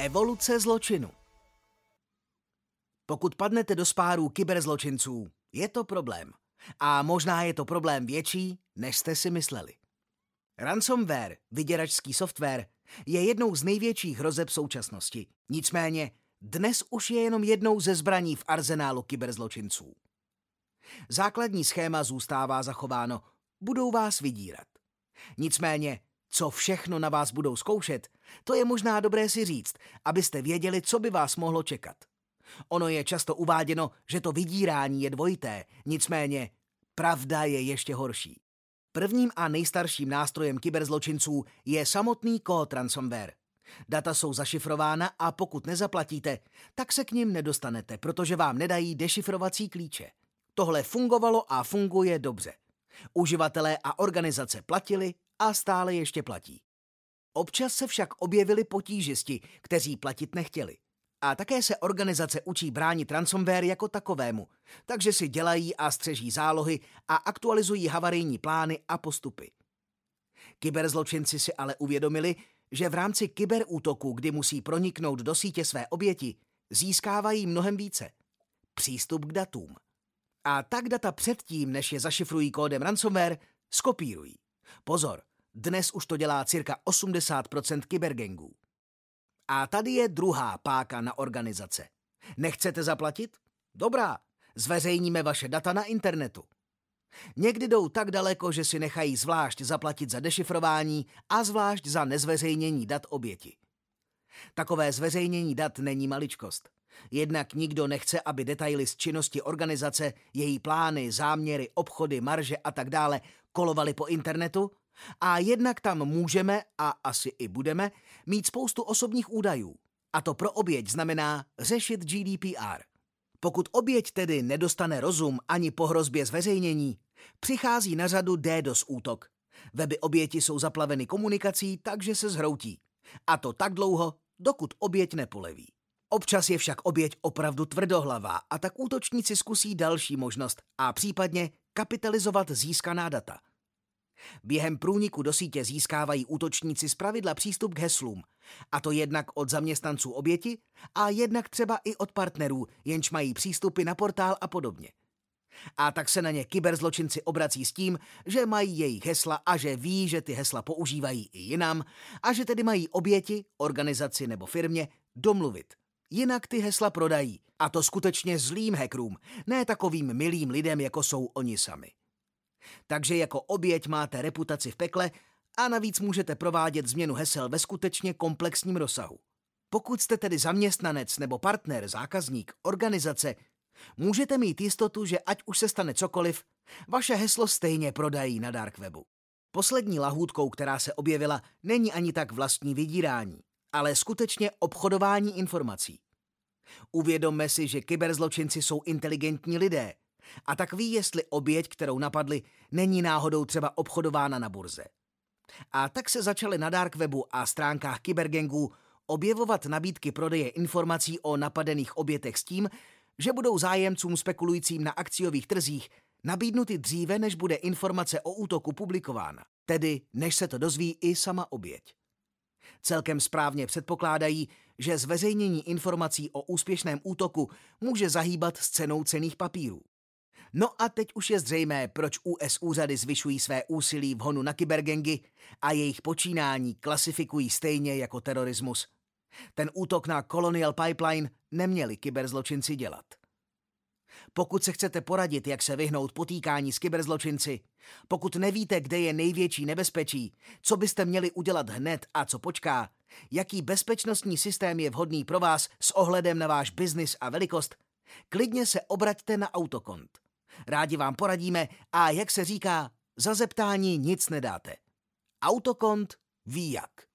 Evoluce zločinu Pokud padnete do spáru kyberzločinců, je to problém. A možná je to problém větší, než jste si mysleli. Ransomware, vyděračský software, je jednou z největších hrozeb současnosti. Nicméně dnes už je jenom jednou ze zbraní v arzenálu kyberzločinců. Základní schéma zůstává zachováno. Budou vás vydírat. Nicméně, co všechno na vás budou zkoušet, to je možná dobré si říct, abyste věděli, co by vás mohlo čekat. Ono je často uváděno, že to vydírání je dvojité, nicméně pravda je ještě horší. Prvním a nejstarším nástrojem kyberzločinců je samotný kód ransomware. Data jsou zašifrována a pokud nezaplatíte, tak se k ním nedostanete, protože vám nedají dešifrovací klíče. Tohle fungovalo a funguje dobře. Uživatelé a organizace platili a stále ještě platí. Občas se však objevili potížisti, kteří platit nechtěli. A také se organizace učí bránit ransomware jako takovému, takže si dělají a střeží zálohy a aktualizují havarijní plány a postupy. Kyberzločinci si ale uvědomili, že v rámci kyberútoku, kdy musí proniknout do sítě své oběti, získávají mnohem více. Přístup k datům. A tak data předtím, než je zašifrují kódem ransomware, skopírují. Pozor, dnes už to dělá cirka 80% kybergangů. A tady je druhá páka na organizace. Nechcete zaplatit? Dobrá, zveřejníme vaše data na internetu. Někdy jdou tak daleko, že si nechají zvlášť zaplatit za dešifrování a zvlášť za nezveřejnění dat oběti. Takové zveřejnění dat není maličkost. Jednak nikdo nechce, aby detaily z činnosti organizace, její plány, záměry, obchody, marže a tak dále kolovaly po internetu a jednak tam můžeme, a asi i budeme, mít spoustu osobních údajů. A to pro oběť znamená řešit GDPR. Pokud oběť tedy nedostane rozum ani po hrozbě zveřejnění, přichází na řadu DDoS útok. Weby oběti jsou zaplaveny komunikací, takže se zhroutí. A to tak dlouho, dokud oběť nepoleví. Občas je však oběť opravdu tvrdohlavá a tak útočníci zkusí další možnost a případně kapitalizovat získaná data. Během průniku do sítě získávají útočníci zpravidla přístup k heslům, a to jednak od zaměstnanců oběti a jednak třeba i od partnerů, jenž mají přístupy na portál a podobně. A tak se na ně kyberzločinci obrací s tím, že mají jejich hesla a že ví, že ty hesla používají i jinam a že tedy mají oběti, organizaci nebo firmě domluvit. Jinak ty hesla prodají. A to skutečně zlým hackerům, ne takovým milým lidem, jako jsou oni sami. Takže jako oběť máte reputaci v pekle a navíc můžete provádět změnu hesel ve skutečně komplexním rozsahu. Pokud jste tedy zaměstnanec nebo partner, zákazník, organizace, můžete mít jistotu, že ať už se stane cokoliv, vaše heslo stejně prodají na dark webu. Poslední lahůdkou, která se objevila, není ani tak vlastní vydírání, ale skutečně obchodování informací. Uvědomme si, že kyberzločinci jsou inteligentní lidé, a tak ví, jestli oběť, kterou napadli, není náhodou třeba obchodována na burze. A tak se začaly na dark webu a stránkách kybergangů objevovat nabídky prodeje informací o napadených obětech s tím, že budou zájemcům spekulujícím na akciových trzích nabídnuty dříve, než bude informace o útoku publikována, tedy než se to dozví i sama oběť. Celkem správně předpokládají, že zveřejnění informací o úspěšném útoku může zahýbat s cenou cených papírů. No a teď už je zřejmé, proč US úřady zvyšují své úsilí v honu na kybergengy a jejich počínání klasifikují stejně jako terorismus. Ten útok na Colonial Pipeline neměli kyberzločinci dělat. Pokud se chcete poradit, jak se vyhnout potýkání s kyberzločinci, pokud nevíte, kde je největší nebezpečí, co byste měli udělat hned a co počká, jaký bezpečnostní systém je vhodný pro vás s ohledem na váš biznis a velikost, klidně se obraťte na autokont. Rádi vám poradíme a jak se říká, za zeptání nic nedáte. Autokont ví jak.